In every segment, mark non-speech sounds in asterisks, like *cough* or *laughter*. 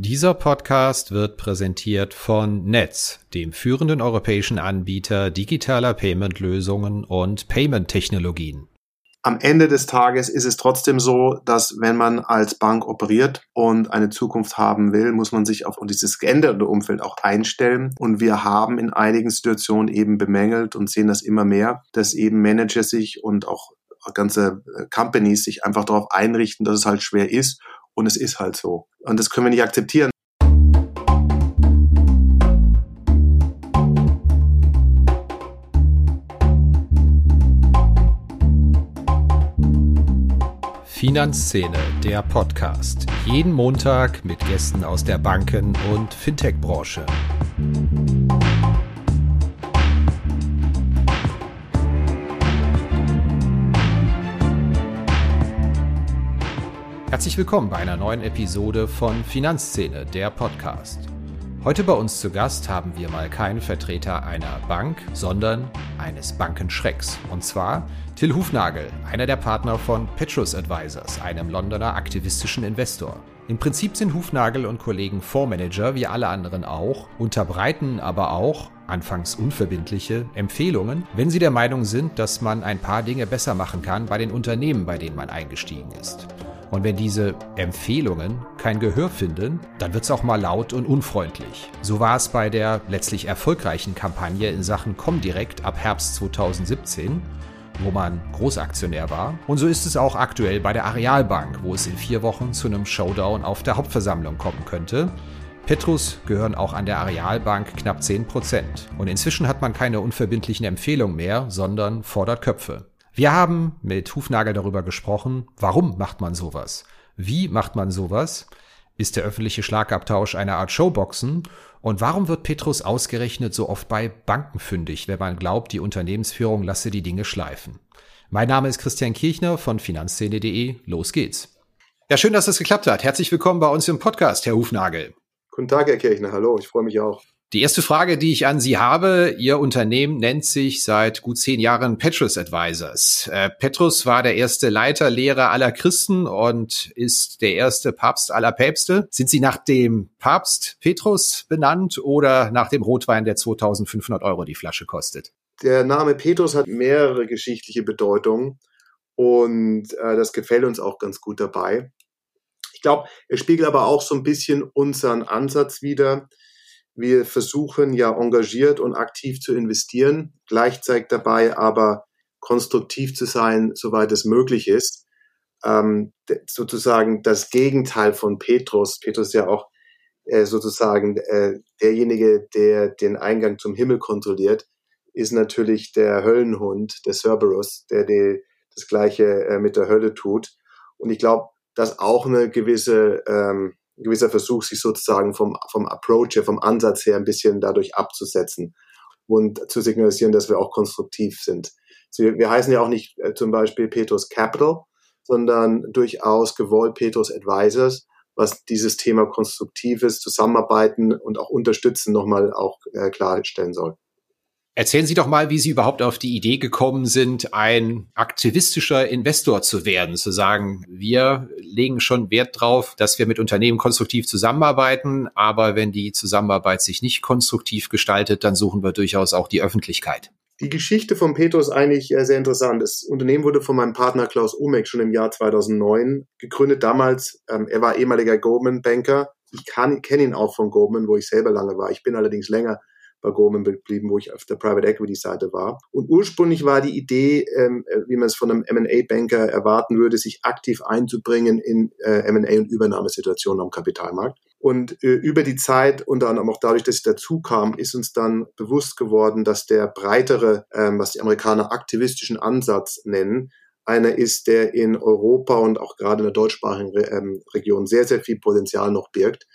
Dieser Podcast wird präsentiert von Netz, dem führenden europäischen Anbieter digitaler Payment-Lösungen und Payment-Technologien. Am Ende des Tages ist es trotzdem so, dass wenn man als Bank operiert und eine Zukunft haben will, muss man sich auf dieses geänderte Umfeld auch einstellen. Und wir haben in einigen Situationen eben bemängelt und sehen das immer mehr, dass eben Manager sich und auch ganze Companies sich einfach darauf einrichten, dass es halt schwer ist und es ist halt so. Und das können wir nicht akzeptieren. Finanzszene, der Podcast. Jeden Montag mit Gästen aus der Banken- und Fintech-Branche. Herzlich willkommen bei einer neuen Episode von Finanzszene, der Podcast. Heute bei uns zu Gast haben wir mal keinen Vertreter einer Bank, sondern eines Bankenschrecks. Und zwar Till Hufnagel, einer der Partner von Petrus Advisors, einem Londoner aktivistischen Investor. Im Prinzip sind Hufnagel und Kollegen Fondsmanager wie alle anderen auch, unterbreiten aber auch anfangs unverbindliche Empfehlungen, wenn sie der Meinung sind, dass man ein paar Dinge besser machen kann bei den Unternehmen, bei denen man eingestiegen ist. Und wenn diese Empfehlungen kein Gehör finden, dann wird es auch mal laut und unfreundlich. So war es bei der letztlich erfolgreichen Kampagne in Sachen Comdirect ab Herbst 2017 wo man Großaktionär war. Und so ist es auch aktuell bei der Arealbank, wo es in vier Wochen zu einem Showdown auf der Hauptversammlung kommen könnte. Petrus gehören auch an der Arealbank knapp 10 Prozent. Und inzwischen hat man keine unverbindlichen Empfehlungen mehr, sondern fordert Köpfe. Wir haben mit Hufnagel darüber gesprochen, warum macht man sowas? Wie macht man sowas? Ist der öffentliche Schlagabtausch eine Art Showboxen? Und warum wird Petrus ausgerechnet so oft bei Banken fündig, wenn man glaubt, die Unternehmensführung lasse die Dinge schleifen? Mein Name ist Christian Kirchner von finanzszene.de. Los geht's. Ja, schön, dass das geklappt hat. Herzlich willkommen bei uns im Podcast, Herr Hufnagel. Guten Tag, Herr Kirchner. Hallo, ich freue mich auch. Die erste Frage, die ich an Sie habe, Ihr Unternehmen nennt sich seit gut zehn Jahren Petrus Advisors. Äh, Petrus war der erste Leiter, Lehrer aller Christen und ist der erste Papst aller Päpste. Sind Sie nach dem Papst Petrus benannt oder nach dem Rotwein, der 2500 Euro die Flasche kostet? Der Name Petrus hat mehrere geschichtliche Bedeutungen und äh, das gefällt uns auch ganz gut dabei. Ich glaube, er spiegelt aber auch so ein bisschen unseren Ansatz wider wir versuchen ja engagiert und aktiv zu investieren, gleichzeitig dabei aber konstruktiv zu sein, soweit es möglich ist. Ähm, sozusagen das Gegenteil von Petrus. Petrus ist ja auch äh, sozusagen äh, derjenige, der den Eingang zum Himmel kontrolliert, ist natürlich der Höllenhund, der Cerberus, der die, das Gleiche äh, mit der Hölle tut. Und ich glaube, dass auch eine gewisse ähm, ein gewisser Versuch, sich sozusagen vom, vom Approach her, vom Ansatz her ein bisschen dadurch abzusetzen und zu signalisieren, dass wir auch konstruktiv sind. Also wir, wir heißen ja auch nicht äh, zum Beispiel Petrus Capital, sondern durchaus gewollt Petrus Advisors, was dieses Thema konstruktives Zusammenarbeiten und auch Unterstützen nochmal auch äh, klarstellen soll. Erzählen Sie doch mal, wie Sie überhaupt auf die Idee gekommen sind, ein aktivistischer Investor zu werden, zu sagen, wir legen schon Wert drauf, dass wir mit Unternehmen konstruktiv zusammenarbeiten, aber wenn die Zusammenarbeit sich nicht konstruktiv gestaltet, dann suchen wir durchaus auch die Öffentlichkeit. Die Geschichte von Petrus ist eigentlich äh, sehr interessant. Das Unternehmen wurde von meinem Partner Klaus Umek schon im Jahr 2009 gegründet. Damals, ähm, er war ehemaliger Goldman-Banker. Ich kenne ihn auch von Goldman, wo ich selber lange war. Ich bin allerdings länger bei Goldman geblieben, wo ich auf der Private Equity Seite war. Und ursprünglich war die Idee, ähm, äh, wie man es von einem M&A-Banker erwarten würde, sich aktiv einzubringen in äh, M&A- und Übernahmesituationen am Kapitalmarkt. Und äh, über die Zeit, unter anderem auch dadurch, dass ich dazu kam, ist uns dann bewusst geworden, dass der breitere, ähm, was die Amerikaner aktivistischen Ansatz nennen, einer ist, der in Europa und auch gerade in der deutschsprachigen Re ähm, Region sehr, sehr viel Potenzial noch birgt.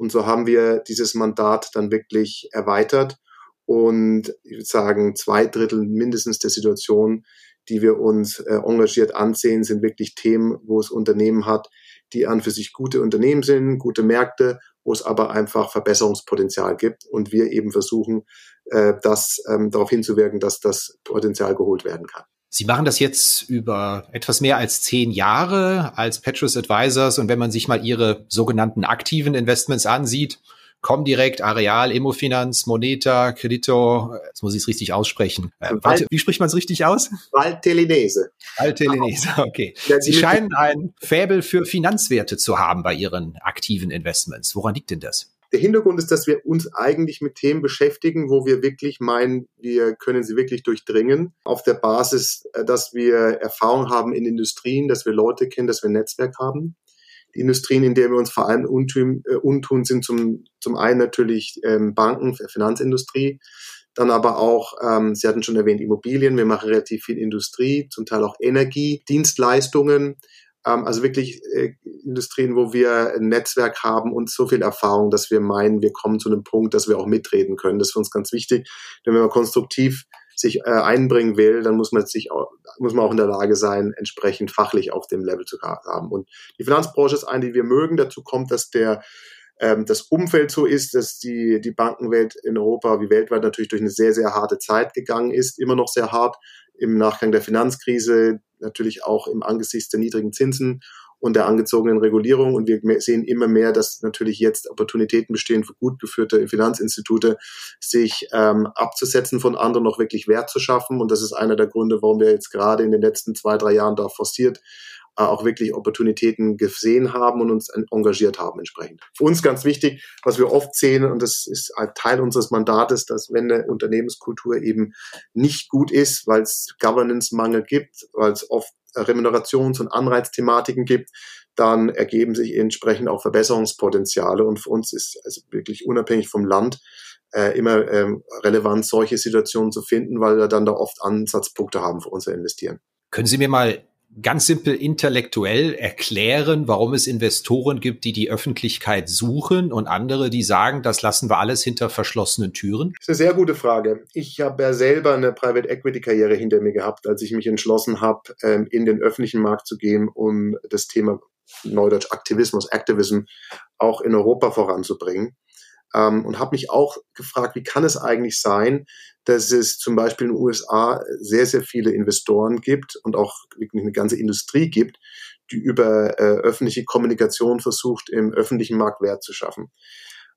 Und so haben wir dieses Mandat dann wirklich erweitert und ich würde sagen, zwei Drittel mindestens der Situation, die wir uns äh, engagiert ansehen, sind wirklich Themen, wo es Unternehmen hat, die an für sich gute Unternehmen sind, gute Märkte, wo es aber einfach Verbesserungspotenzial gibt und wir eben versuchen, äh, das ähm, darauf hinzuwirken, dass das Potenzial geholt werden kann. Sie machen das jetzt über etwas mehr als zehn Jahre als Petrus Advisors und wenn man sich mal Ihre sogenannten aktiven Investments ansieht, Comdirect, Areal, Immofinanz, Moneta, Credito, jetzt muss ich es richtig aussprechen. Äh, warte, wie spricht man es richtig aus? Valtelinese. Valtelinese, okay. Sie scheinen ein Fäbel für Finanzwerte zu haben bei Ihren aktiven Investments. Woran liegt denn das? Der Hintergrund ist, dass wir uns eigentlich mit Themen beschäftigen, wo wir wirklich meinen, wir können sie wirklich durchdringen. Auf der Basis, äh, dass wir Erfahrung haben in Industrien, dass wir Leute kennen, dass wir ein Netzwerk haben. Die Industrien, in denen wir uns vor allem untun, äh, untun sind zum, zum einen natürlich ähm, Banken, Finanzindustrie, dann aber auch, ähm, Sie hatten schon erwähnt, Immobilien. Wir machen relativ viel Industrie, zum Teil auch Energie, Dienstleistungen. Ähm, also wirklich äh, Industrien, wo wir ein Netzwerk haben und so viel Erfahrung, dass wir meinen, wir kommen zu einem Punkt, dass wir auch mitreden können. Das ist für uns ganz wichtig. Denn wenn man konstruktiv sich äh, einbringen will, dann muss man sich auch, muss man auch in der Lage sein, entsprechend fachlich auf dem Level zu haben. Und die Finanzbranche ist eine, die wir mögen. Dazu kommt, dass der ähm, das Umfeld so ist, dass die, die Bankenwelt in Europa wie weltweit natürlich durch eine sehr, sehr harte Zeit gegangen ist, immer noch sehr hart im Nachgang der Finanzkrise, natürlich auch im Angesichts der niedrigen Zinsen und der angezogenen Regulierung. Und wir sehen immer mehr, dass natürlich jetzt Opportunitäten bestehen für gut geführte Finanzinstitute, sich ähm, abzusetzen von anderen, noch wirklich Wert zu schaffen. Und das ist einer der Gründe, warum wir jetzt gerade in den letzten zwei, drei Jahren da forciert auch wirklich Opportunitäten gesehen haben und uns engagiert haben entsprechend. Für uns ganz wichtig, was wir oft sehen, und das ist ein Teil unseres Mandates, dass wenn eine Unternehmenskultur eben nicht gut ist, weil es Governance-Mangel gibt, weil es oft Remunerations- und Anreizthematiken gibt, dann ergeben sich entsprechend auch Verbesserungspotenziale. Und für uns ist also wirklich unabhängig vom Land äh, immer ähm, relevant, solche Situationen zu finden, weil wir dann da oft Ansatzpunkte haben für unser Investieren. Können Sie mir mal ganz simpel intellektuell erklären, warum es Investoren gibt, die die Öffentlichkeit suchen und andere, die sagen, das lassen wir alles hinter verschlossenen Türen? Das ist eine sehr gute Frage. Ich habe ja selber eine Private Equity Karriere hinter mir gehabt, als ich mich entschlossen habe, ähm, in den öffentlichen Markt zu gehen, um das Thema Neudeutsch Aktivismus, Activism auch in Europa voranzubringen ähm, und habe mich auch gefragt, wie kann es eigentlich sein, dass es zum Beispiel in den USA sehr, sehr viele Investoren gibt und auch eine ganze Industrie gibt, die über äh, öffentliche Kommunikation versucht, im öffentlichen Markt Wert zu schaffen.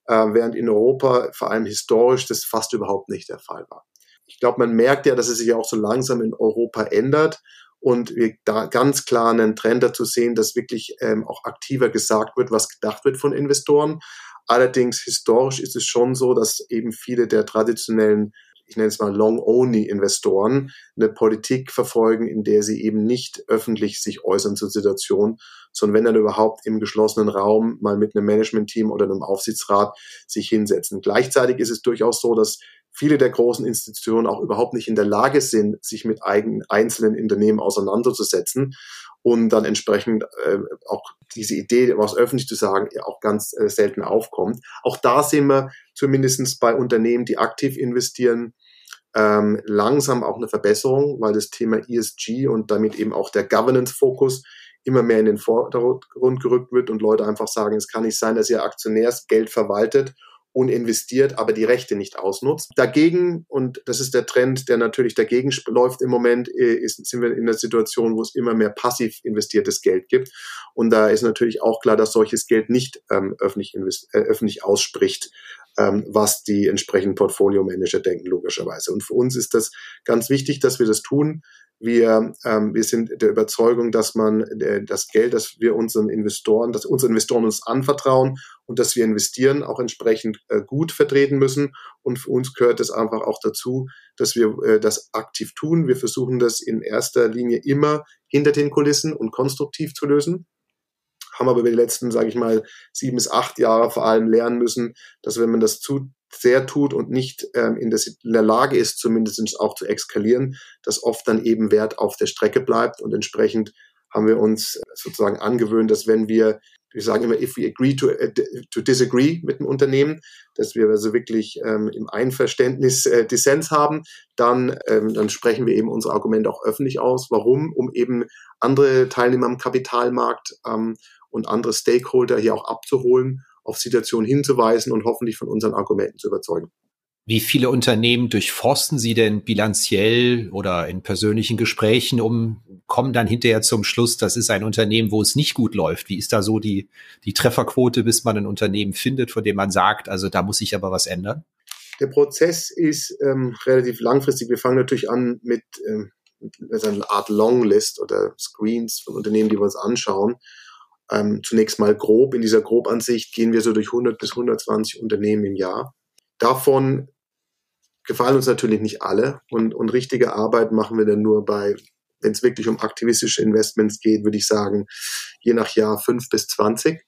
Äh, während in Europa vor allem historisch das fast überhaupt nicht der Fall war. Ich glaube, man merkt ja, dass es sich auch so langsam in Europa ändert und wir da ganz klar einen Trend dazu sehen, dass wirklich ähm, auch aktiver gesagt wird, was gedacht wird von Investoren. Allerdings historisch ist es schon so, dass eben viele der traditionellen ich nenne es mal Long-Only-Investoren, eine Politik verfolgen, in der sie eben nicht öffentlich sich äußern zur Situation, sondern wenn dann überhaupt im geschlossenen Raum mal mit einem Management-Team oder einem Aufsichtsrat sich hinsetzen. Gleichzeitig ist es durchaus so, dass viele der großen Institutionen auch überhaupt nicht in der Lage sind, sich mit eigenen einzelnen Unternehmen auseinanderzusetzen und dann entsprechend äh, auch diese Idee, was öffentlich zu sagen, ja auch ganz äh, selten aufkommt. Auch da sehen wir zumindestens bei Unternehmen, die aktiv investieren, ähm, langsam auch eine Verbesserung, weil das Thema ESG und damit eben auch der Governance-Fokus immer mehr in den Vordergrund gerückt wird und Leute einfach sagen, es kann nicht sein, dass ihr Aktionärsgeld verwaltet und investiert, aber die Rechte nicht ausnutzt. Dagegen, und das ist der Trend, der natürlich dagegen läuft im Moment, äh, ist, sind wir in einer Situation, wo es immer mehr passiv investiertes Geld gibt. Und da ist natürlich auch klar, dass solches Geld nicht ähm, öffentlich, äh, öffentlich ausspricht, ähm, was die entsprechenden Portfolio-Manager denken, logischerweise. Und für uns ist das ganz wichtig, dass wir das tun. Wir, ähm, wir sind der Überzeugung, dass man äh, das Geld, das wir unseren Investoren, dass unsere Investoren uns anvertrauen und dass wir investieren, auch entsprechend äh, gut vertreten müssen. Und für uns gehört es einfach auch dazu, dass wir äh, das aktiv tun. Wir versuchen das in erster Linie immer hinter den Kulissen und konstruktiv zu lösen haben aber über die letzten, sage ich mal, sieben bis acht Jahre vor allem lernen müssen, dass wenn man das zu sehr tut und nicht ähm, in, das, in der Lage ist, zumindest auch zu eskalieren, dass oft dann eben Wert auf der Strecke bleibt und entsprechend haben wir uns sozusagen angewöhnt, dass wenn wir, wir sagen immer, if we agree to, uh, to disagree mit dem Unternehmen, dass wir also wirklich ähm, im Einverständnis äh, Dissens haben, dann, ähm, dann sprechen wir eben unsere Argumente auch öffentlich aus. Warum? Um eben andere Teilnehmer am Kapitalmarkt ähm, und andere Stakeholder hier auch abzuholen auf Situationen hinzuweisen und hoffentlich von unseren Argumenten zu überzeugen. Wie viele Unternehmen durchforsten Sie denn bilanziell oder in persönlichen Gesprächen, um kommen dann hinterher zum Schluss, das ist ein Unternehmen, wo es nicht gut läuft? Wie ist da so die, die Trefferquote, bis man ein Unternehmen findet, von dem man sagt, also da muss sich aber was ändern? Der Prozess ist ähm, relativ langfristig. Wir fangen natürlich an mit, ähm, mit einer Art Longlist oder Screens von Unternehmen, die wir uns anschauen. Ähm, zunächst mal grob. In dieser Grobansicht gehen wir so durch 100 bis 120 Unternehmen im Jahr. Davon gefallen uns natürlich nicht alle und, und richtige Arbeit machen wir dann nur bei, wenn es wirklich um aktivistische Investments geht, würde ich sagen, je nach Jahr fünf bis zwanzig.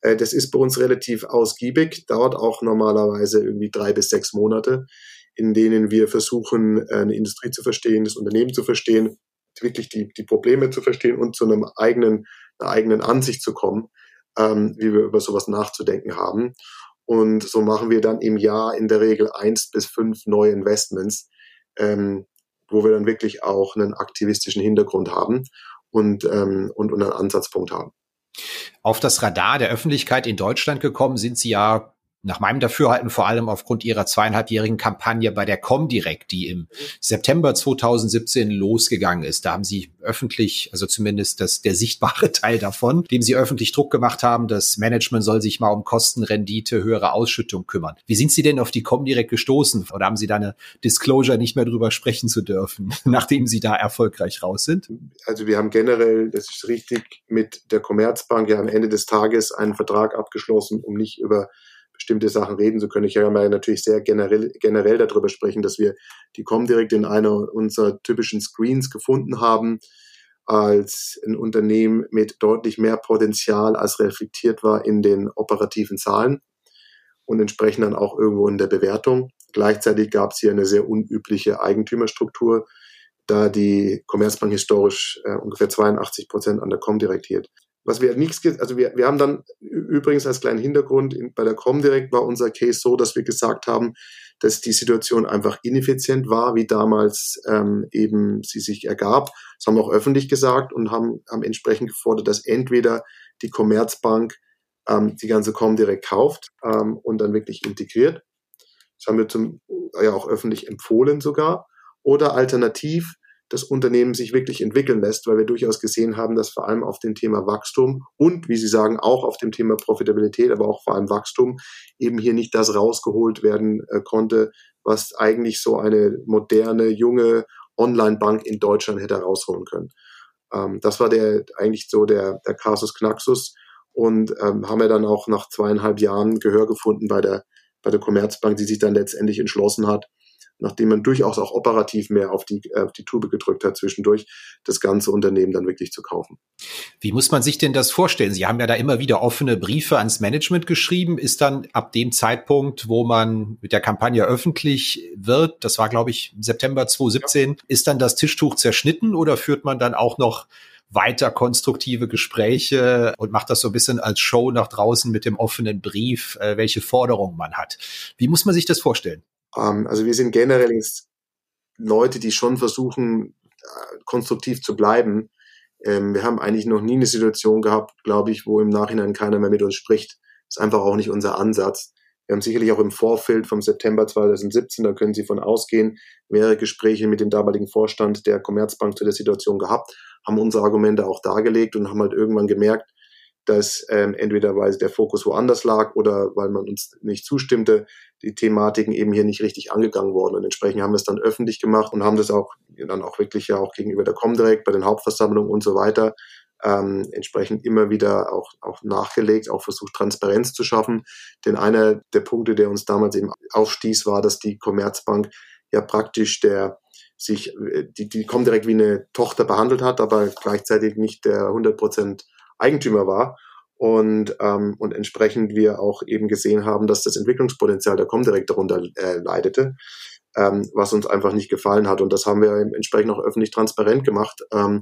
Äh, das ist bei uns relativ ausgiebig, dauert auch normalerweise irgendwie drei bis sechs Monate, in denen wir versuchen, eine Industrie zu verstehen, das Unternehmen zu verstehen, wirklich die, die Probleme zu verstehen und zu einem eigenen, einer eigenen Ansicht zu kommen, ähm, wie wir über sowas nachzudenken haben. Und so machen wir dann im Jahr in der Regel eins bis fünf neue Investments, ähm, wo wir dann wirklich auch einen aktivistischen Hintergrund haben und, ähm, und, und einen Ansatzpunkt haben. Auf das Radar der Öffentlichkeit in Deutschland gekommen sind Sie ja nach meinem Dafürhalten vor allem aufgrund ihrer zweieinhalbjährigen Kampagne bei der Comdirect, die im September 2017 losgegangen ist. Da haben sie öffentlich, also zumindest das, der sichtbare *laughs* Teil davon, dem sie öffentlich Druck gemacht haben, das Management soll sich mal um Kostenrendite, höhere Ausschüttung kümmern. Wie sind Sie denn auf die Comdirect gestoßen? Oder haben Sie da eine Disclosure nicht mehr drüber sprechen zu dürfen, *laughs* nachdem Sie da erfolgreich raus sind? Also wir haben generell, das ist richtig, mit der Commerzbank ja am Ende des Tages einen Vertrag abgeschlossen, um nicht über bestimmte Sachen reden zu können. Ich kann mal natürlich sehr generell, generell darüber sprechen, dass wir die Comdirect in einer unserer typischen Screens gefunden haben als ein Unternehmen mit deutlich mehr Potenzial, als reflektiert war in den operativen Zahlen und entsprechend dann auch irgendwo in der Bewertung. Gleichzeitig gab es hier eine sehr unübliche Eigentümerstruktur, da die Commerzbank historisch äh, ungefähr 82 Prozent an der Comdirect hielt. Was wir nichts, also wir, wir haben dann übrigens als kleinen Hintergrund in, bei der Comdirect war unser Case so, dass wir gesagt haben, dass die Situation einfach ineffizient war, wie damals ähm, eben sie sich ergab. Das haben wir auch öffentlich gesagt und haben, haben entsprechend gefordert, dass entweder die Commerzbank ähm, die ganze Comdirect kauft ähm, und dann wirklich integriert. Das haben wir zum, ja auch öffentlich empfohlen sogar. Oder alternativ das Unternehmen sich wirklich entwickeln lässt, weil wir durchaus gesehen haben, dass vor allem auf dem Thema Wachstum und, wie Sie sagen, auch auf dem Thema Profitabilität, aber auch vor allem Wachstum eben hier nicht das rausgeholt werden äh, konnte, was eigentlich so eine moderne, junge Online-Bank in Deutschland hätte rausholen können. Ähm, das war der eigentlich so der, der Casus Knaxus und ähm, haben wir dann auch nach zweieinhalb Jahren Gehör gefunden bei der bei der Commerzbank, die sich dann letztendlich entschlossen hat, nachdem man durchaus auch operativ mehr auf die, auf die Tube gedrückt hat zwischendurch, das ganze Unternehmen dann wirklich zu kaufen. Wie muss man sich denn das vorstellen? Sie haben ja da immer wieder offene Briefe ans Management geschrieben. Ist dann ab dem Zeitpunkt, wo man mit der Kampagne öffentlich wird, das war glaube ich September 2017, ja. ist dann das Tischtuch zerschnitten oder führt man dann auch noch weiter konstruktive Gespräche und macht das so ein bisschen als Show nach draußen mit dem offenen Brief, äh, welche Forderungen man hat. Wie muss man sich das vorstellen? Ähm, also wir sind generell jetzt Leute, die schon versuchen, äh, konstruktiv zu bleiben. Ähm, wir haben eigentlich noch nie eine Situation gehabt, glaube ich, wo im Nachhinein keiner mehr mit uns spricht. Das ist einfach auch nicht unser Ansatz. Wir haben sicherlich auch im Vorfeld vom September 2017, da können Sie von ausgehen, mehrere Gespräche mit dem damaligen Vorstand der Commerzbank zu der Situation gehabt, haben unsere Argumente auch dargelegt und haben halt irgendwann gemerkt, dass ähm, entweder weil der Fokus woanders lag oder weil man uns nicht zustimmte, die Thematiken eben hier nicht richtig angegangen wurden. Und entsprechend haben wir es dann öffentlich gemacht und haben das auch dann auch wirklich ja auch gegenüber der Comdirect bei den Hauptversammlungen und so weiter ähm, entsprechend immer wieder auch, auch nachgelegt, auch versucht, Transparenz zu schaffen. Denn einer der Punkte, der uns damals eben aufstieß, war, dass die Commerzbank ja praktisch der sich, die, die Comdirect wie eine Tochter behandelt hat, aber gleichzeitig nicht der 100 Prozent Eigentümer war. Und, ähm, und entsprechend wir auch eben gesehen haben, dass das Entwicklungspotenzial der Comdirect darunter äh, leidete, ähm, was uns einfach nicht gefallen hat. Und das haben wir entsprechend auch öffentlich transparent gemacht, ähm,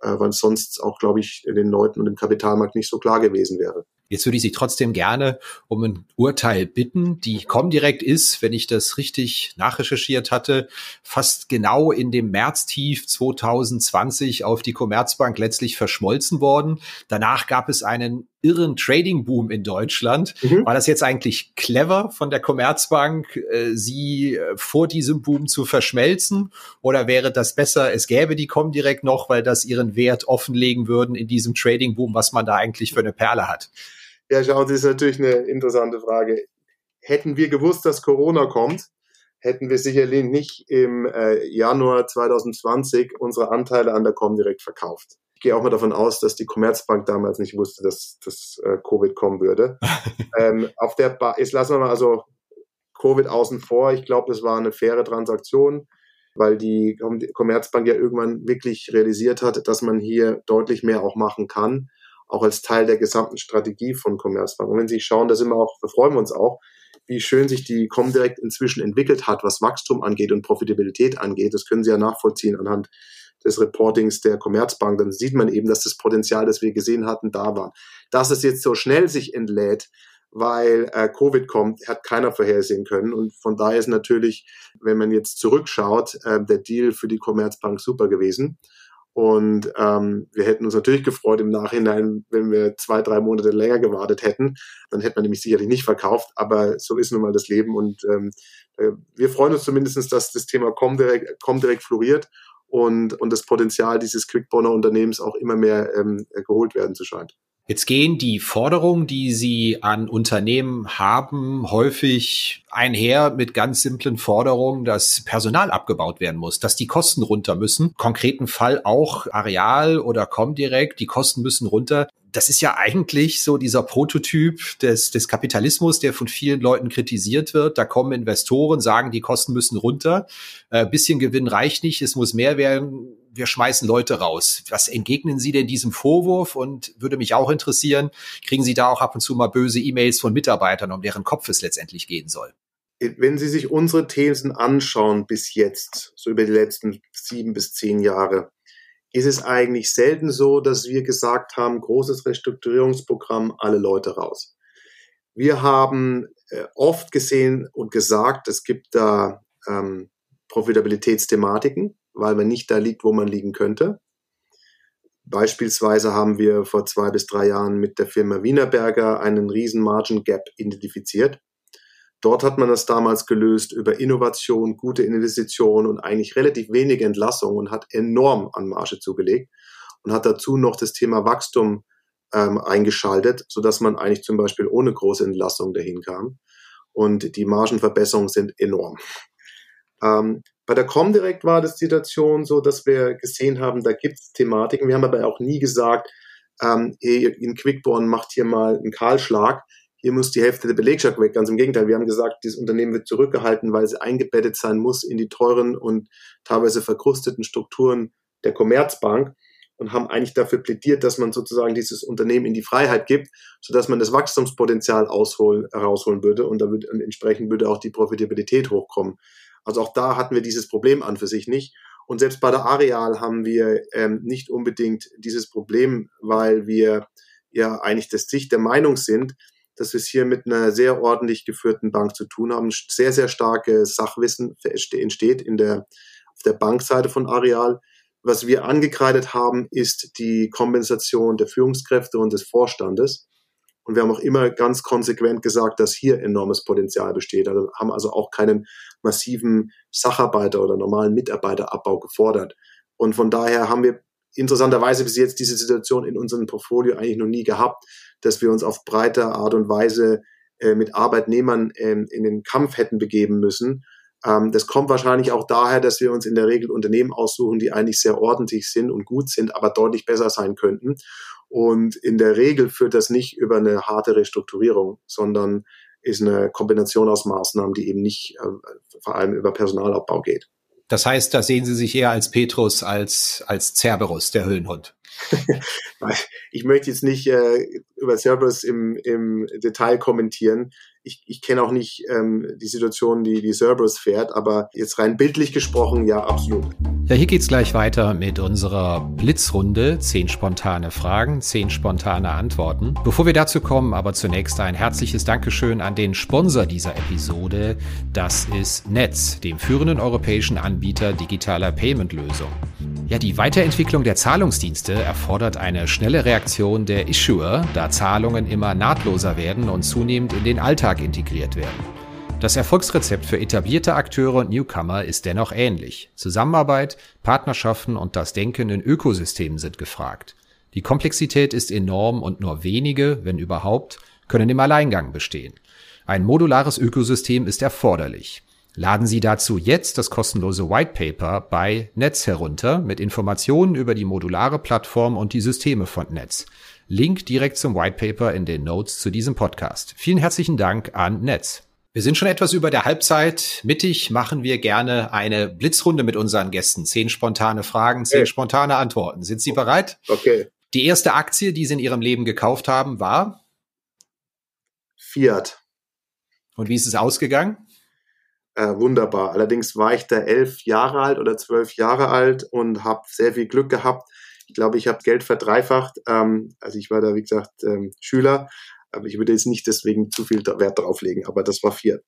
äh, weil sonst auch, glaube ich, den Leuten und dem Kapitalmarkt nicht so klar gewesen wäre. Jetzt würde ich Sie trotzdem gerne um ein Urteil bitten. Die Comdirect ist, wenn ich das richtig nachrecherchiert hatte, fast genau in dem Märztief 2020 auf die Commerzbank letztlich verschmolzen worden. Danach gab es einen irren Trading-Boom in Deutschland. Mhm. War das jetzt eigentlich clever von der Commerzbank, äh, sie äh, vor diesem Boom zu verschmelzen? Oder wäre das besser, es gäbe die Comdirect noch, weil das ihren Wert offenlegen würden in diesem Trading-Boom, was man da eigentlich für eine Perle hat? Ja, schauen Sie, ist natürlich eine interessante Frage. Hätten wir gewusst, dass Corona kommt, hätten wir sicherlich nicht im äh, Januar 2020 unsere Anteile an der Comdirect verkauft. Ich gehe auch mal davon aus, dass die Commerzbank damals nicht wusste, dass, dass äh, Covid kommen würde. *laughs* ähm, auf der ba jetzt lassen wir mal also Covid außen vor. Ich glaube, es war eine faire Transaktion, weil die Commerzbank ja irgendwann wirklich realisiert hat, dass man hier deutlich mehr auch machen kann, auch als Teil der gesamten Strategie von Commerzbank. Und wenn Sie schauen, da sind wir auch, da freuen wir uns auch, wie schön sich die Comdirect inzwischen entwickelt hat, was Wachstum angeht und Profitabilität angeht. Das können Sie ja nachvollziehen anhand des Reportings der Commerzbank. Dann sieht man eben, dass das Potenzial, das wir gesehen hatten, da war. Dass es jetzt so schnell sich entlädt, weil äh, Covid kommt, hat keiner vorhersehen können. Und von daher ist natürlich, wenn man jetzt zurückschaut, äh, der Deal für die Commerzbank super gewesen. Und ähm, wir hätten uns natürlich gefreut im Nachhinein, wenn wir zwei, drei Monate länger gewartet hätten. Dann hätte man nämlich sicherlich nicht verkauft, aber so ist nun mal das Leben. Und ähm, äh, wir freuen uns zumindest, dass das Thema Comdirect, Comdirect floriert und, und das Potenzial dieses Quickborner Unternehmens auch immer mehr ähm, geholt werden zu scheint. Jetzt gehen die Forderungen, die Sie an Unternehmen haben, häufig einher mit ganz simplen Forderungen, dass Personal abgebaut werden muss, dass die Kosten runter müssen. Konkreten Fall auch Areal oder Comdirect, die Kosten müssen runter das ist ja eigentlich so dieser Prototyp des, des Kapitalismus, der von vielen Leuten kritisiert wird. Da kommen Investoren, sagen, die Kosten müssen runter, äh, bisschen Gewinn reicht nicht, es muss mehr werden, wir schmeißen Leute raus. Was entgegnen Sie denn diesem Vorwurf? Und würde mich auch interessieren, kriegen Sie da auch ab und zu mal böse E-Mails von Mitarbeitern, um deren Kopf es letztendlich gehen soll? Wenn Sie sich unsere Thesen anschauen bis jetzt, so über die letzten sieben bis zehn Jahre, ist es eigentlich selten so, dass wir gesagt haben, großes Restrukturierungsprogramm, alle Leute raus. Wir haben äh, oft gesehen und gesagt, es gibt da ähm, Profitabilitätsthematiken, weil man nicht da liegt, wo man liegen könnte. Beispielsweise haben wir vor zwei bis drei Jahren mit der Firma Wienerberger einen riesen Margin Gap identifiziert. Dort hat man das damals gelöst über Innovation, gute Investitionen und eigentlich relativ wenige Entlassungen und hat enorm an Marge zugelegt und hat dazu noch das Thema Wachstum ähm, eingeschaltet, sodass man eigentlich zum Beispiel ohne große Entlassung dahin kam. Und die Margenverbesserungen sind enorm. Ähm, bei der Comdirect war das Situation so, dass wir gesehen haben, da gibt es Thematiken. Wir haben aber auch nie gesagt, ähm, in Quickborn macht hier mal einen Kahlschlag hier muss die Hälfte der Belegschaft weg. Ganz im Gegenteil, wir haben gesagt, dieses Unternehmen wird zurückgehalten, weil es eingebettet sein muss in die teuren und teilweise verkrusteten Strukturen der Commerzbank und haben eigentlich dafür plädiert, dass man sozusagen dieses Unternehmen in die Freiheit gibt, sodass man das Wachstumspotenzial ausholen, herausholen würde und, da würde, entsprechend würde auch die Profitabilität hochkommen. Also auch da hatten wir dieses Problem an für sich nicht. Und selbst bei der Areal haben wir ähm, nicht unbedingt dieses Problem, weil wir ja eigentlich das Sicht der Meinung sind, dass wir es hier mit einer sehr ordentlich geführten Bank zu tun haben. Sehr, sehr starkes Sachwissen entsteht in der, auf der Bankseite von Areal. Was wir angekreidet haben, ist die Kompensation der Führungskräfte und des Vorstandes. Und wir haben auch immer ganz konsequent gesagt, dass hier enormes Potenzial besteht. Also haben also auch keinen massiven Sacharbeiter oder normalen Mitarbeiterabbau gefordert. Und von daher haben wir interessanterweise bis jetzt diese Situation in unserem Portfolio eigentlich noch nie gehabt, dass wir uns auf breite Art und Weise äh, mit Arbeitnehmern ähm, in den Kampf hätten begeben müssen. Ähm, das kommt wahrscheinlich auch daher, dass wir uns in der Regel Unternehmen aussuchen, die eigentlich sehr ordentlich sind und gut sind, aber deutlich besser sein könnten. Und in der Regel führt das nicht über eine harte Restrukturierung, sondern ist eine Kombination aus Maßnahmen, die eben nicht äh, vor allem über Personalabbau geht. Das heißt, da sehen Sie sich eher als Petrus als als Cerberus, der Höhlenhund. *laughs* ich möchte jetzt nicht äh, über Cerberus im, im Detail kommentieren. Ich, ich kenne auch nicht ähm, die Situation, die die Cerberus fährt, aber jetzt rein bildlich gesprochen, ja, absolut. Ja, hier geht's gleich weiter mit unserer Blitzrunde. Zehn spontane Fragen, zehn spontane Antworten. Bevor wir dazu kommen, aber zunächst ein herzliches Dankeschön an den Sponsor dieser Episode. Das ist Netz, dem führenden europäischen Anbieter digitaler Payment-Lösungen. Ja, die Weiterentwicklung der Zahlungsdienste erfordert eine schnelle Reaktion der Issuer, da Zahlungen immer nahtloser werden und zunehmend in den Alltag integriert werden. Das Erfolgsrezept für etablierte Akteure und Newcomer ist dennoch ähnlich. Zusammenarbeit, Partnerschaften und das Denken in Ökosystemen sind gefragt. Die Komplexität ist enorm und nur wenige, wenn überhaupt, können im Alleingang bestehen. Ein modulares Ökosystem ist erforderlich. Laden Sie dazu jetzt das kostenlose White Paper bei Netz herunter mit Informationen über die modulare Plattform und die Systeme von Netz. Link direkt zum White Paper in den Notes zu diesem Podcast. Vielen herzlichen Dank an Netz. Wir sind schon etwas über der Halbzeit. Mittig machen wir gerne eine Blitzrunde mit unseren Gästen. Zehn spontane Fragen, zehn okay. spontane Antworten. Sind Sie bereit? Okay. Die erste Aktie, die Sie in Ihrem Leben gekauft haben, war? Fiat. Und wie ist es ausgegangen? Äh, wunderbar. Allerdings war ich da elf Jahre alt oder zwölf Jahre alt und habe sehr viel Glück gehabt. Ich glaube, ich habe Geld verdreifacht. Ähm, also ich war da, wie gesagt, ähm, Schüler aber ich würde jetzt nicht deswegen zu viel Wert drauf legen, aber das war vier.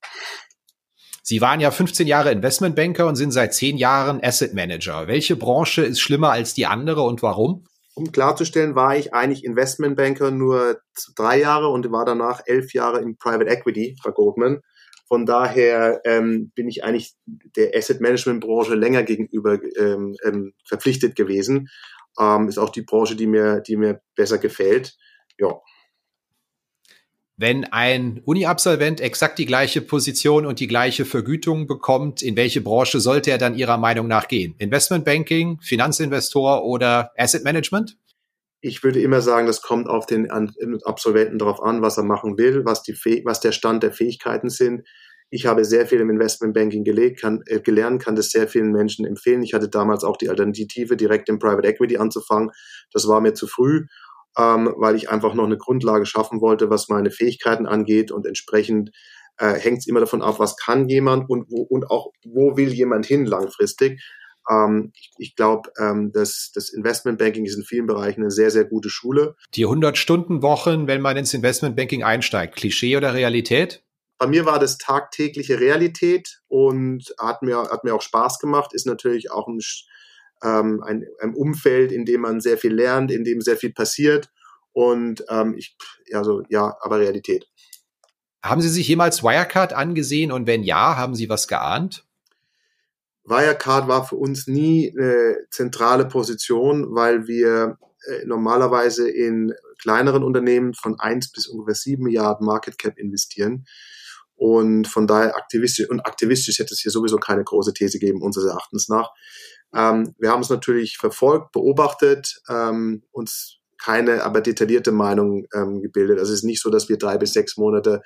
Sie waren ja 15 Jahre Investmentbanker und sind seit 10 Jahren Asset Manager. Welche Branche ist schlimmer als die andere und warum? Um klarzustellen, war ich eigentlich Investmentbanker nur drei Jahre und war danach elf Jahre in Private Equity bei Goldman. Von daher ähm, bin ich eigentlich der Asset Management Branche länger gegenüber ähm, ähm, verpflichtet gewesen. Ähm, ist auch die Branche, die mir, die mir besser gefällt. Ja. Wenn ein Uni-Absolvent exakt die gleiche Position und die gleiche Vergütung bekommt, in welche Branche sollte er dann Ihrer Meinung nach gehen? Investmentbanking, Finanzinvestor oder Asset Management? Ich würde immer sagen, das kommt auf den Absolventen darauf an, was er machen will, was, die was der Stand der Fähigkeiten sind. Ich habe sehr viel im Investmentbanking gelegt, kann, äh, gelernt, kann das sehr vielen Menschen empfehlen. Ich hatte damals auch die Alternative, direkt im Private Equity anzufangen. Das war mir zu früh ähm, weil ich einfach noch eine Grundlage schaffen wollte, was meine Fähigkeiten angeht und entsprechend äh, hängt es immer davon ab, was kann jemand und wo, und auch wo will jemand hin langfristig. Ähm, ich ich glaube, ähm, dass das Investmentbanking ist in vielen Bereichen eine sehr, sehr gute Schule. Die 100-Stunden-Wochen, wenn man ins Investmentbanking einsteigt, Klischee oder Realität? Bei mir war das tagtägliche Realität und hat mir, hat mir auch Spaß gemacht, ist natürlich auch ein ähm, ein, ein Umfeld, in dem man sehr viel lernt, in dem sehr viel passiert. Und ähm, ich, also ja, aber Realität. Haben Sie sich jemals Wirecard angesehen und wenn ja, haben Sie was geahnt? Wirecard war für uns nie eine zentrale Position, weil wir äh, normalerweise in kleineren Unternehmen von eins bis ungefähr sieben Milliarden Market Cap investieren. Und von daher aktivistisch und aktivistisch hätte es hier sowieso keine große These geben, unseres Erachtens nach. Ähm, wir haben es natürlich verfolgt, beobachtet, ähm, uns keine aber detaillierte Meinung ähm, gebildet. Also es ist nicht so, dass wir drei bis sechs Monate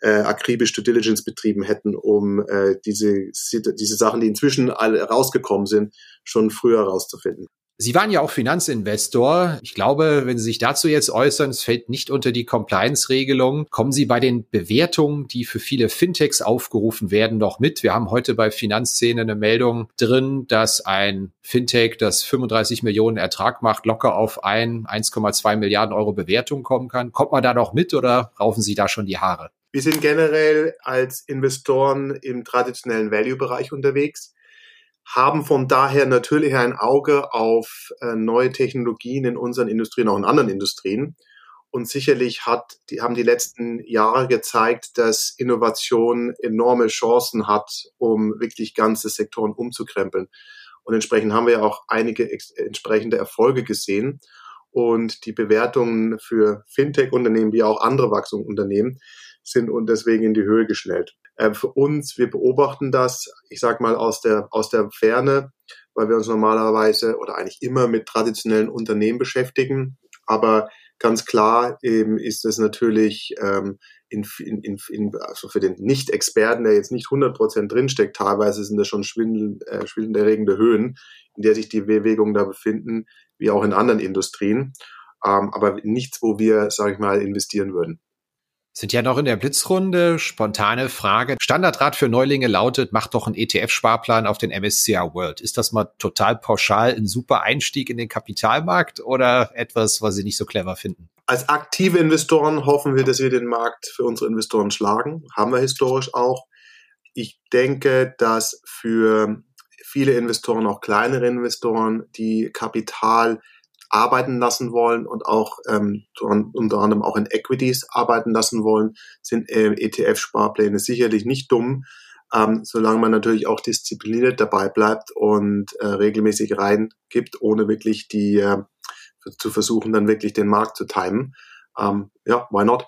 äh, akribisch Due Diligence betrieben hätten, um äh, diese, diese Sachen, die inzwischen alle rausgekommen sind, schon früher rauszufinden. Sie waren ja auch Finanzinvestor. Ich glaube, wenn Sie sich dazu jetzt äußern, es fällt nicht unter die Compliance-Regelung. Kommen Sie bei den Bewertungen, die für viele Fintechs aufgerufen werden, noch mit? Wir haben heute bei Finanzszene eine Meldung drin, dass ein Fintech, das 35 Millionen Ertrag macht, locker auf ein 1,2 Milliarden Euro Bewertung kommen kann. Kommt man da noch mit oder raufen Sie da schon die Haare? Wir sind generell als Investoren im traditionellen Value-Bereich unterwegs haben von daher natürlich ein Auge auf äh, neue Technologien in unseren Industrien, auch in anderen Industrien. Und sicherlich hat, die, haben die letzten Jahre gezeigt, dass Innovation enorme Chancen hat, um wirklich ganze Sektoren umzukrempeln. Und entsprechend haben wir auch einige entsprechende Erfolge gesehen. Und die Bewertungen für Fintech-Unternehmen wie auch andere Wachstumsunternehmen sind und deswegen in die Höhe geschnellt. Äh, für uns, wir beobachten das, ich sag mal, aus der, aus der Ferne, weil wir uns normalerweise oder eigentlich immer mit traditionellen Unternehmen beschäftigen. Aber ganz klar eben ist es natürlich ähm, in, in, in, also für den Nicht-Experten, der jetzt nicht 100% drinsteckt, teilweise sind das schon schwindel, äh, schwindelerregende Höhen, in der sich die Bewegungen da befinden, wie auch in anderen Industrien. Ähm, aber nichts, wo wir, sage ich mal, investieren würden. Sind ja noch in der Blitzrunde. Spontane Frage. Standardrat für Neulinge lautet, macht doch einen ETF-Sparplan auf den MSCI World. Ist das mal total pauschal ein super Einstieg in den Kapitalmarkt oder etwas, was Sie nicht so clever finden? Als aktive Investoren hoffen wir, dass wir den Markt für unsere Investoren schlagen. Haben wir historisch auch. Ich denke, dass für viele Investoren, auch kleinere Investoren, die Kapital arbeiten lassen wollen und auch ähm, unter anderem auch in Equities arbeiten lassen wollen, sind äh, ETF-Sparpläne sicherlich nicht dumm, ähm, solange man natürlich auch diszipliniert dabei bleibt und äh, regelmäßig reingibt, ohne wirklich die äh, zu versuchen, dann wirklich den Markt zu timen. Ähm, ja, why not?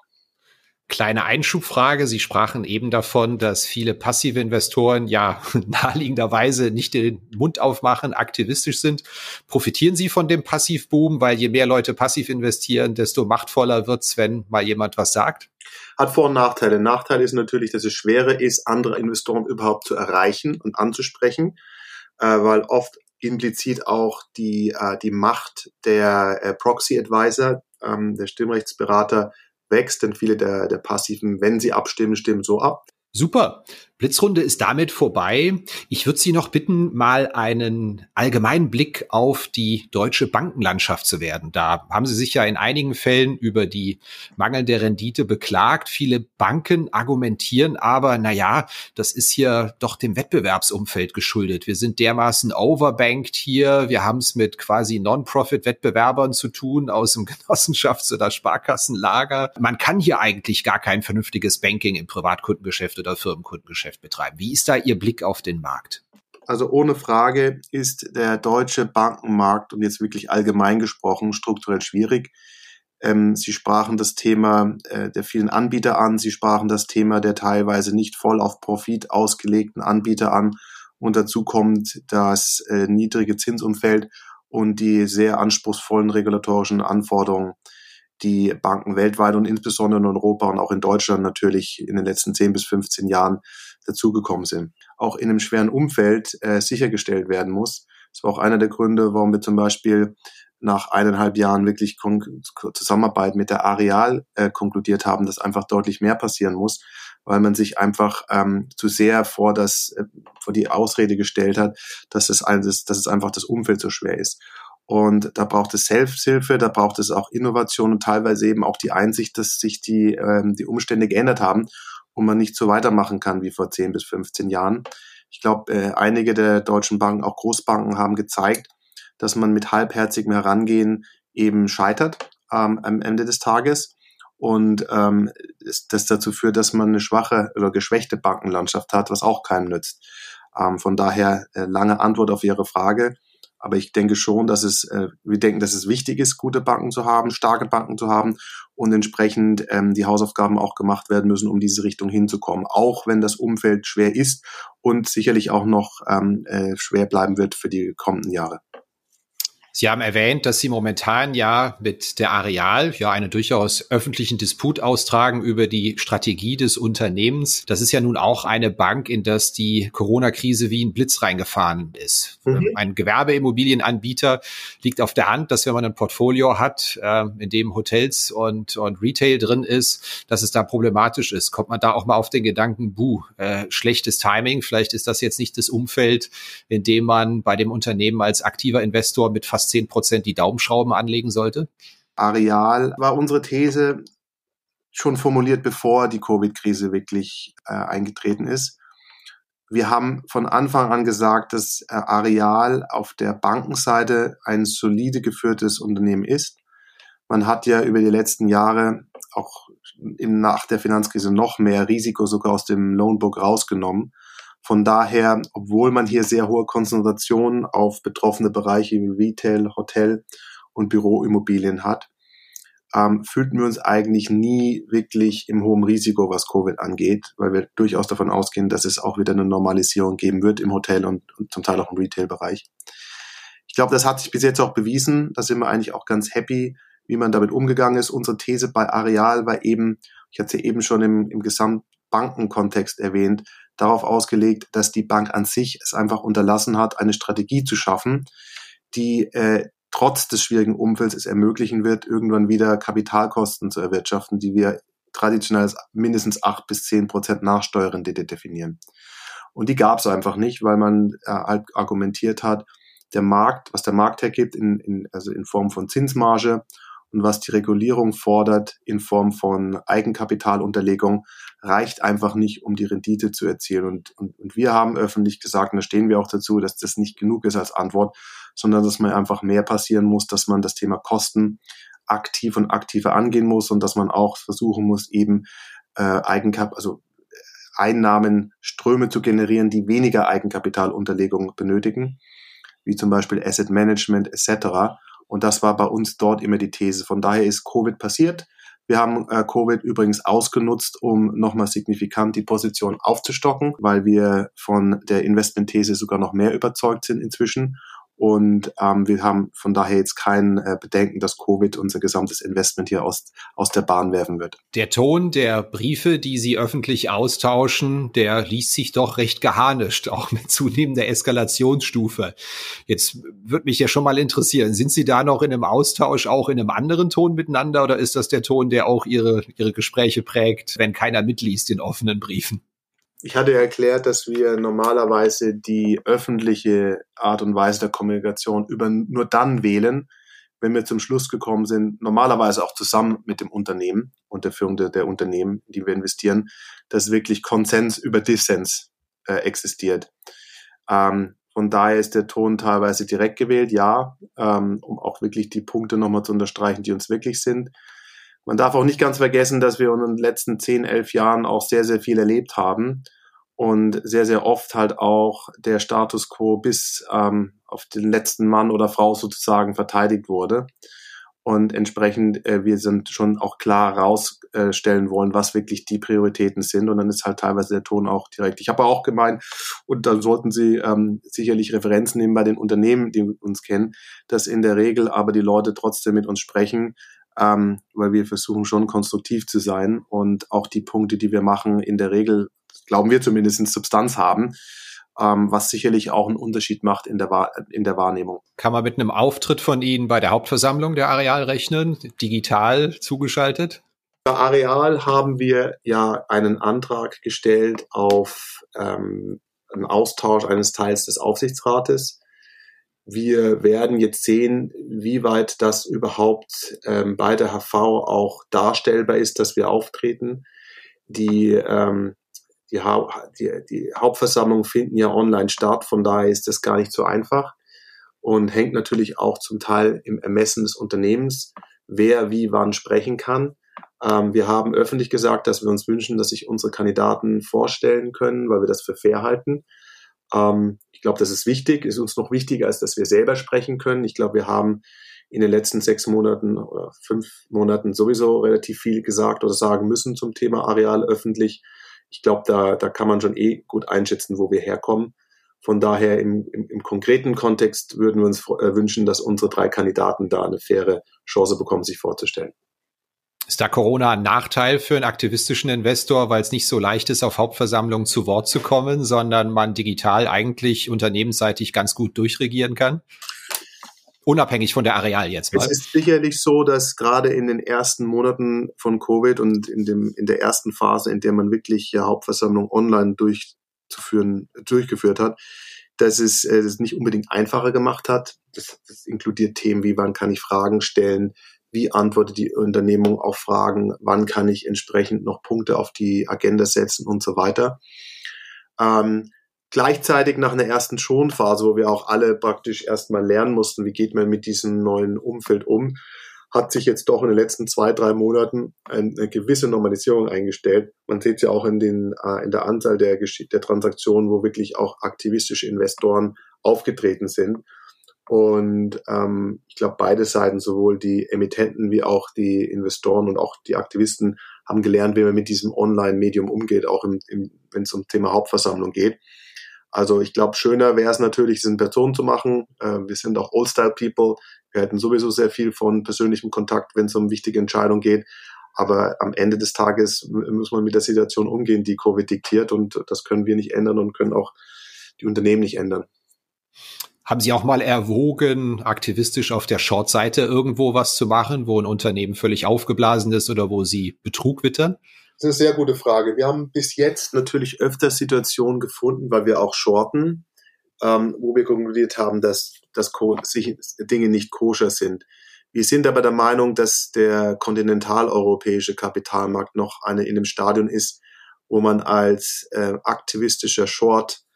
Kleine Einschubfrage. Sie sprachen eben davon, dass viele passive Investoren ja *laughs* naheliegenderweise nicht den Mund aufmachen, aktivistisch sind. Profitieren Sie von dem Passivboom, weil je mehr Leute passiv investieren, desto machtvoller wird's, wenn mal jemand was sagt? Hat Vor- und Nachteile. Nachteil ist natürlich, dass es schwerer ist, andere Investoren überhaupt zu erreichen und anzusprechen, äh, weil oft implizit auch die, äh, die Macht der äh, Proxy-Advisor, ähm, der Stimmrechtsberater, wächst, denn viele der, der Passiven, wenn sie abstimmen, stimmen so ab. Super. Blitzrunde ist damit vorbei. Ich würde Sie noch bitten, mal einen allgemeinen Blick auf die deutsche Bankenlandschaft zu werden. Da haben Sie sich ja in einigen Fällen über die mangelnde Rendite beklagt. Viele Banken argumentieren aber, na ja, das ist hier doch dem Wettbewerbsumfeld geschuldet. Wir sind dermaßen overbanked hier. Wir haben es mit quasi Non-Profit-Wettbewerbern zu tun aus dem *laughs* Genossenschafts- oder Sparkassenlager. Man kann hier eigentlich gar kein vernünftiges Banking im Privatkundengeschäft oder Firmenkundengeschäft betreiben. Wie ist da Ihr Blick auf den Markt? Also ohne Frage ist der deutsche Bankenmarkt und jetzt wirklich allgemein gesprochen strukturell schwierig. Ähm, Sie sprachen das Thema äh, der vielen Anbieter an. Sie sprachen das Thema der teilweise nicht voll auf Profit ausgelegten Anbieter an. Und dazu kommt das äh, niedrige Zinsumfeld und die sehr anspruchsvollen regulatorischen Anforderungen die Banken weltweit und insbesondere in Europa und auch in Deutschland natürlich in den letzten 10 bis 15 Jahren dazugekommen sind. Auch in einem schweren Umfeld äh, sichergestellt werden muss. Das war auch einer der Gründe, warum wir zum Beispiel nach eineinhalb Jahren wirklich Zusammenarbeit mit der Areal äh, konkludiert haben, dass einfach deutlich mehr passieren muss, weil man sich einfach ähm, zu sehr vor das äh, vor die Ausrede gestellt hat, dass es, dass es einfach das Umfeld so schwer ist. Und da braucht es Selbsthilfe, da braucht es auch Innovation und teilweise eben auch die Einsicht, dass sich die, ähm, die Umstände geändert haben und man nicht so weitermachen kann wie vor 10 bis 15 Jahren. Ich glaube, äh, einige der deutschen Banken, auch Großbanken, haben gezeigt, dass man mit halbherzigem Herangehen eben scheitert ähm, am Ende des Tages und ähm, das dazu führt, dass man eine schwache oder geschwächte Bankenlandschaft hat, was auch keinem nützt. Ähm, von daher äh, lange Antwort auf Ihre Frage. Aber ich denke schon, dass es, äh, wir denken, dass es wichtig ist, gute Banken zu haben, starke Banken zu haben und entsprechend ähm, die Hausaufgaben auch gemacht werden müssen, um diese Richtung hinzukommen. Auch wenn das Umfeld schwer ist und sicherlich auch noch ähm, äh, schwer bleiben wird für die kommenden Jahre. Sie haben erwähnt, dass Sie momentan ja mit der Areal ja einen durchaus öffentlichen Disput austragen über die Strategie des Unternehmens. Das ist ja nun auch eine Bank, in das die Corona-Krise wie ein Blitz reingefahren ist. Mhm. Ein Gewerbeimmobilienanbieter liegt auf der Hand, dass wenn man ein Portfolio hat, äh, in dem Hotels und, und Retail drin ist, dass es da problematisch ist. Kommt man da auch mal auf den Gedanken, buh, äh, schlechtes Timing, vielleicht ist das jetzt nicht das Umfeld, in dem man bei dem Unternehmen als aktiver Investor mit fast fast 10 Prozent die Daumenschrauben anlegen sollte? Areal war unsere These schon formuliert, bevor die Covid-Krise wirklich äh, eingetreten ist. Wir haben von Anfang an gesagt, dass äh, Areal auf der Bankenseite ein solide geführtes Unternehmen ist. Man hat ja über die letzten Jahre auch nach der Finanzkrise noch mehr Risiko sogar aus dem Loanbook rausgenommen. Von daher, obwohl man hier sehr hohe Konzentrationen auf betroffene Bereiche wie Retail, Hotel und Büroimmobilien hat, ähm, fühlten wir uns eigentlich nie wirklich im hohen Risiko, was Covid angeht, weil wir durchaus davon ausgehen, dass es auch wieder eine Normalisierung geben wird im Hotel und, und zum Teil auch im Retail-Bereich. Ich glaube, das hat sich bis jetzt auch bewiesen. Da sind wir eigentlich auch ganz happy, wie man damit umgegangen ist. Unsere These bei Areal war eben, ich hatte sie eben schon im, im Gesamtbankenkontext erwähnt, darauf ausgelegt, dass die Bank an sich es einfach unterlassen hat, eine Strategie zu schaffen, die äh, trotz des schwierigen Umfelds es ermöglichen wird, irgendwann wieder Kapitalkosten zu erwirtschaften, die wir traditionell als mindestens acht bis zehn Prozent Nachsteuerrendite definieren. Und die gab es einfach nicht, weil man äh, halt argumentiert hat, der Markt, was der Markt hergibt, in, in, also in Form von Zinsmarge und was die Regulierung fordert in Form von Eigenkapitalunterlegung, reicht einfach nicht, um die Rendite zu erzielen. Und, und, und wir haben öffentlich gesagt, und da stehen wir auch dazu, dass das nicht genug ist als Antwort, sondern dass man einfach mehr passieren muss, dass man das Thema Kosten aktiv und aktiver angehen muss und dass man auch versuchen muss, eben äh, Eigenkap also äh, Einnahmenströme zu generieren, die weniger Eigenkapitalunterlegung benötigen, wie zum Beispiel Asset Management etc. Und das war bei uns dort immer die These. Von daher ist Covid passiert. Wir haben äh, Covid übrigens ausgenutzt, um nochmal signifikant die Position aufzustocken, weil wir von der Investmentthese sogar noch mehr überzeugt sind inzwischen und ähm, wir haben von daher jetzt kein äh, Bedenken, dass Covid unser gesamtes Investment hier aus, aus der Bahn werfen wird. Der Ton der Briefe, die Sie öffentlich austauschen, der liest sich doch recht geharnischt, auch mit zunehmender Eskalationsstufe. Jetzt würde mich ja schon mal interessieren, sind Sie da noch in einem Austausch auch in einem anderen Ton miteinander oder ist das der Ton, der auch Ihre, Ihre Gespräche prägt, wenn keiner mitliest in offenen Briefen? Ich hatte erklärt, dass wir normalerweise die öffentliche Art und Weise der Kommunikation über nur dann wählen, wenn wir zum Schluss gekommen sind, normalerweise auch zusammen mit dem Unternehmen und der Führung der, der Unternehmen, die wir investieren, dass wirklich Konsens über Dissens äh, existiert. Ähm, von daher ist der Ton teilweise direkt gewählt, ja, ähm, um auch wirklich die Punkte nochmal zu unterstreichen, die uns wirklich sind. Man darf auch nicht ganz vergessen, dass wir in den letzten 10, 11 Jahren auch sehr, sehr viel erlebt haben und sehr, sehr oft halt auch der Status quo bis ähm, auf den letzten Mann oder Frau sozusagen verteidigt wurde. Und entsprechend, äh, wir sind schon auch klar rausstellen äh, wollen, was wirklich die Prioritäten sind. Und dann ist halt teilweise der Ton auch direkt. Ich habe auch gemeint, und dann sollten Sie ähm, sicherlich Referenzen nehmen bei den Unternehmen, die uns kennen, dass in der Regel aber die Leute trotzdem mit uns sprechen, ähm, weil wir versuchen schon konstruktiv zu sein und auch die Punkte, die wir machen, in der Regel, glauben wir zumindest, Substanz haben, ähm, was sicherlich auch einen Unterschied macht in der, in der Wahrnehmung. Kann man mit einem Auftritt von Ihnen bei der Hauptversammlung der Areal rechnen, digital zugeschaltet? Bei Areal haben wir ja einen Antrag gestellt auf ähm, einen Austausch eines Teils des Aufsichtsrates wir werden jetzt sehen, wie weit das überhaupt ähm, bei der HV auch darstellbar ist, dass wir auftreten. Die, ähm, die, ha die, die Hauptversammlungen finden ja online statt, von daher ist das gar nicht so einfach und hängt natürlich auch zum Teil im Ermessen des Unternehmens, wer wie wann sprechen kann. Ähm, wir haben öffentlich gesagt, dass wir uns wünschen, dass sich unsere Kandidaten vorstellen können, weil wir das für fair halten. Ähm, ich glaube, das ist wichtig, ist uns noch wichtiger, als dass wir selber sprechen können. Ich glaube, wir haben in den letzten sechs Monaten oder fünf Monaten sowieso relativ viel gesagt oder sagen müssen zum Thema Areal öffentlich. Ich glaube, da, da kann man schon eh gut einschätzen, wo wir herkommen. Von daher im, im, im konkreten Kontext würden wir uns äh, wünschen, dass unsere drei Kandidaten da eine faire Chance bekommen, sich vorzustellen. Ist da Corona ein Nachteil für einen aktivistischen Investor, weil es nicht so leicht ist, auf Hauptversammlungen zu Wort zu kommen, sondern man digital eigentlich unternehmensseitig ganz gut durchregieren kann? Unabhängig von der Areal jetzt mal. Es ist sicherlich so, dass gerade in den ersten Monaten von Covid und in, dem, in der ersten Phase, in der man wirklich ja, Hauptversammlung online durchzuführen, durchgeführt hat, dass es äh, das nicht unbedingt einfacher gemacht hat. Das, das inkludiert Themen wie, wann kann ich Fragen stellen, wie antwortet die Unternehmung auf Fragen, wann kann ich entsprechend noch Punkte auf die Agenda setzen und so weiter. Ähm, gleichzeitig nach einer ersten Schonphase, wo wir auch alle praktisch erstmal lernen mussten, wie geht man mit diesem neuen Umfeld um, hat sich jetzt doch in den letzten zwei, drei Monaten eine gewisse Normalisierung eingestellt. Man sieht ja auch in, den, äh, in der Anzahl der, der Transaktionen, wo wirklich auch aktivistische Investoren aufgetreten sind. Und ähm, ich glaube, beide Seiten, sowohl die Emittenten wie auch die Investoren und auch die Aktivisten, haben gelernt, wie man mit diesem Online-Medium umgeht, auch im, im, wenn es um Thema Hauptversammlung geht. Also ich glaube, schöner wäre es natürlich, es in Person zu machen. Äh, wir sind auch Old-Style-People. Wir hätten sowieso sehr viel von persönlichem Kontakt, wenn es um wichtige Entscheidungen geht. Aber am Ende des Tages muss man mit der Situation umgehen, die Covid diktiert. Und das können wir nicht ändern und können auch die Unternehmen nicht ändern. Haben Sie auch mal erwogen, aktivistisch auf der Short-Seite irgendwo was zu machen, wo ein Unternehmen völlig aufgeblasen ist oder wo Sie Betrug wittern? Das ist eine sehr gute Frage. Wir haben bis jetzt natürlich öfter Situationen gefunden, weil wir auch shorten, ähm, wo wir konkludiert haben, dass, dass Dinge nicht koscher sind. Wir sind aber der Meinung, dass der kontinentaleuropäische Kapitalmarkt noch eine, in einem Stadion ist, wo man als äh, aktivistischer Short-Investor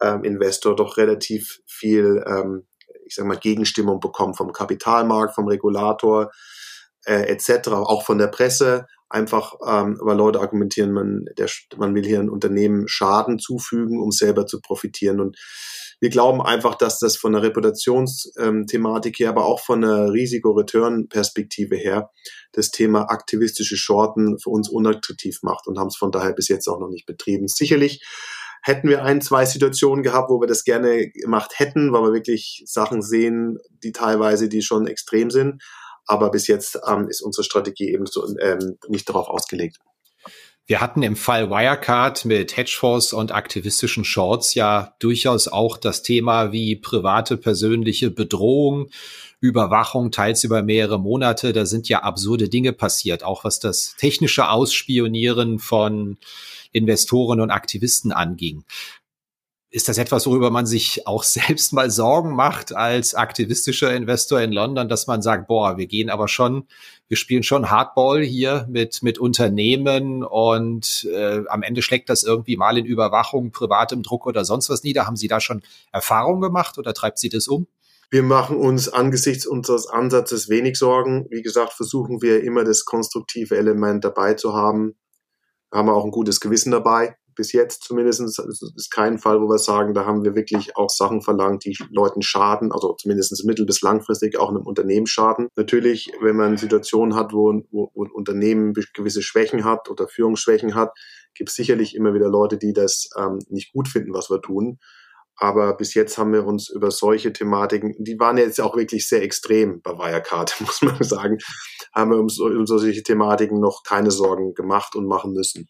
ähm, doch relativ viel, ähm, ich sag mal, Gegenstimmung bekommt vom Kapitalmarkt, vom Regulator äh, etc., auch von der Presse. Einfach, ähm, weil Leute argumentieren, man, der, man will hier ein Unternehmen Schaden zufügen, um selber zu profitieren. Und wir glauben einfach, dass das von der Reputationsthematik her, aber auch von der Risiko-Return-Perspektive her das Thema aktivistische Shorten für uns unattraktiv macht und haben es von daher bis jetzt auch noch nicht betrieben. Sicherlich hätten wir ein, zwei Situationen gehabt, wo wir das gerne gemacht hätten, weil wir wirklich Sachen sehen, die teilweise, die schon extrem sind. Aber bis jetzt ähm, ist unsere Strategie eben so, ähm, nicht darauf ausgelegt. Wir hatten im Fall Wirecard mit Hedgefonds und aktivistischen Shorts ja durchaus auch das Thema wie private persönliche Bedrohung, Überwachung, teils über mehrere Monate. Da sind ja absurde Dinge passiert, auch was das technische Ausspionieren von Investoren und Aktivisten anging. Ist das etwas, worüber man sich auch *laughs* selbst mal Sorgen macht als aktivistischer Investor in London, dass man sagt, boah, wir gehen aber schon, wir spielen schon Hardball hier mit, mit Unternehmen und äh, am Ende schlägt das irgendwie mal in Überwachung, privatem Druck oder sonst was nieder. Haben Sie da schon Erfahrung gemacht oder treibt Sie das um? Wir machen uns angesichts unseres Ansatzes wenig Sorgen. Wie gesagt, versuchen wir immer das konstruktive Element dabei zu haben. Haben wir auch ein gutes Gewissen dabei bis jetzt zumindest ist kein Fall, wo wir sagen, da haben wir wirklich auch Sachen verlangt, die Leuten schaden, also zumindest mittel- bis langfristig auch einem Unternehmen schaden. Natürlich, wenn man Situationen hat, wo, wo, wo ein Unternehmen gewisse Schwächen hat oder Führungsschwächen hat, gibt es sicherlich immer wieder Leute, die das ähm, nicht gut finden, was wir tun. Aber bis jetzt haben wir uns über solche Thematiken, die waren jetzt auch wirklich sehr extrem bei Wirecard, *laughs* muss man sagen, haben wir uns um solche Thematiken noch keine Sorgen gemacht und machen müssen.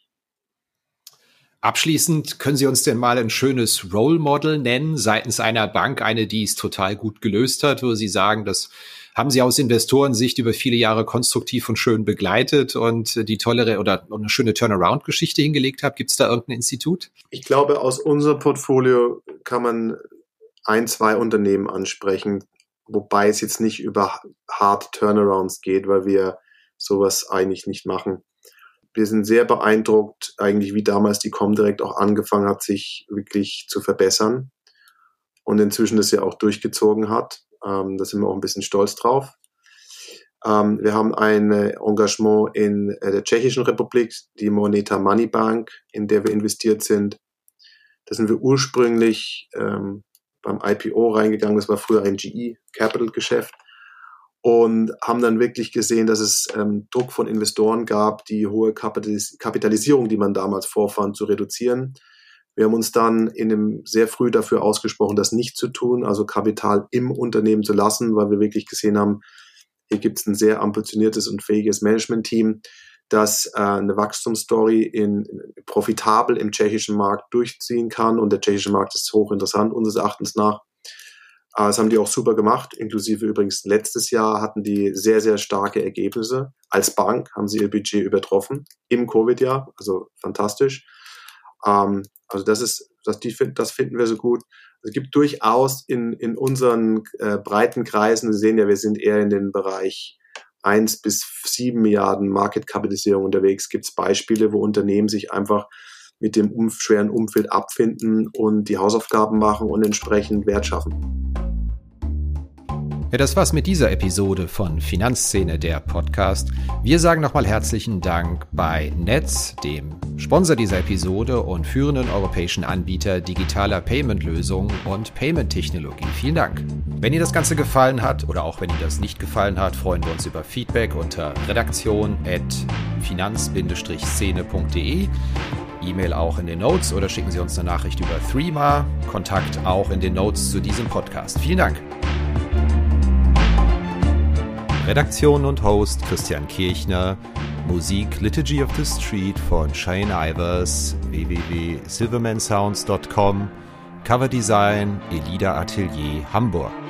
Abschließend können Sie uns denn mal ein schönes Role Model nennen seitens einer Bank, eine, die es total gut gelöst hat, wo Sie sagen, das haben Sie aus Investorensicht über viele Jahre konstruktiv und schön begleitet und die tolle oder eine schöne Turnaround-Geschichte hingelegt hat. Gibt es da irgendein Institut? Ich glaube, aus unserem Portfolio kann man ein, zwei Unternehmen ansprechen, wobei es jetzt nicht über Hard Turnarounds geht, weil wir sowas eigentlich nicht machen wir sind sehr beeindruckt, eigentlich wie damals die Comdirect auch angefangen hat, sich wirklich zu verbessern und inzwischen das ja auch durchgezogen hat. Ähm, da sind wir auch ein bisschen stolz drauf. Ähm, wir haben ein Engagement in äh, der Tschechischen Republik, die Moneta Money Bank, in der wir investiert sind. Da sind wir ursprünglich ähm, beim IPO reingegangen. Das war früher ein GE Capital Geschäft und haben dann wirklich gesehen, dass es ähm, Druck von Investoren gab, die hohe Kapitalis Kapitalisierung, die man damals vorfand, zu reduzieren. Wir haben uns dann in einem sehr früh dafür ausgesprochen, das nicht zu tun, also Kapital im Unternehmen zu lassen, weil wir wirklich gesehen haben, hier gibt es ein sehr ambitioniertes und fähiges Management-Team, das äh, eine Wachstumsstory in, in, profitabel im tschechischen Markt durchziehen kann. Und der tschechische Markt ist hochinteressant unseres Erachtens nach. Aber das haben die auch super gemacht, inklusive übrigens letztes Jahr hatten die sehr, sehr starke Ergebnisse. Als Bank haben sie ihr Budget übertroffen im Covid-Jahr, also fantastisch. Ähm, also das ist, das, die, das finden wir so gut. Es gibt durchaus in, in unseren äh, breiten Kreisen, Sie sehen ja, wir sind eher in den Bereich 1 bis 7 Milliarden Marketkapitalisierung unterwegs, gibt es Beispiele, wo Unternehmen sich einfach mit dem schweren Umfeld abfinden und die Hausaufgaben machen und entsprechend Wert schaffen. Ja, das war's mit dieser Episode von Finanzszene, der Podcast. Wir sagen nochmal herzlichen Dank bei Netz, dem Sponsor dieser Episode und führenden europäischen Anbieter digitaler Payment-Lösungen und Payment-Technologie. Vielen Dank. Wenn Ihnen das Ganze gefallen hat oder auch wenn Ihnen das nicht gefallen hat, freuen wir uns über Feedback unter redaktion.finanz-szene.de. E-Mail auch in den Notes oder schicken Sie uns eine Nachricht über Threema. Kontakt auch in den Notes zu diesem Podcast. Vielen Dank. Redaktion und Host Christian Kirchner. Musik Liturgy of the Street von Shane Ivers, www.silvermansounds.com. Coverdesign Elida Atelier Hamburg.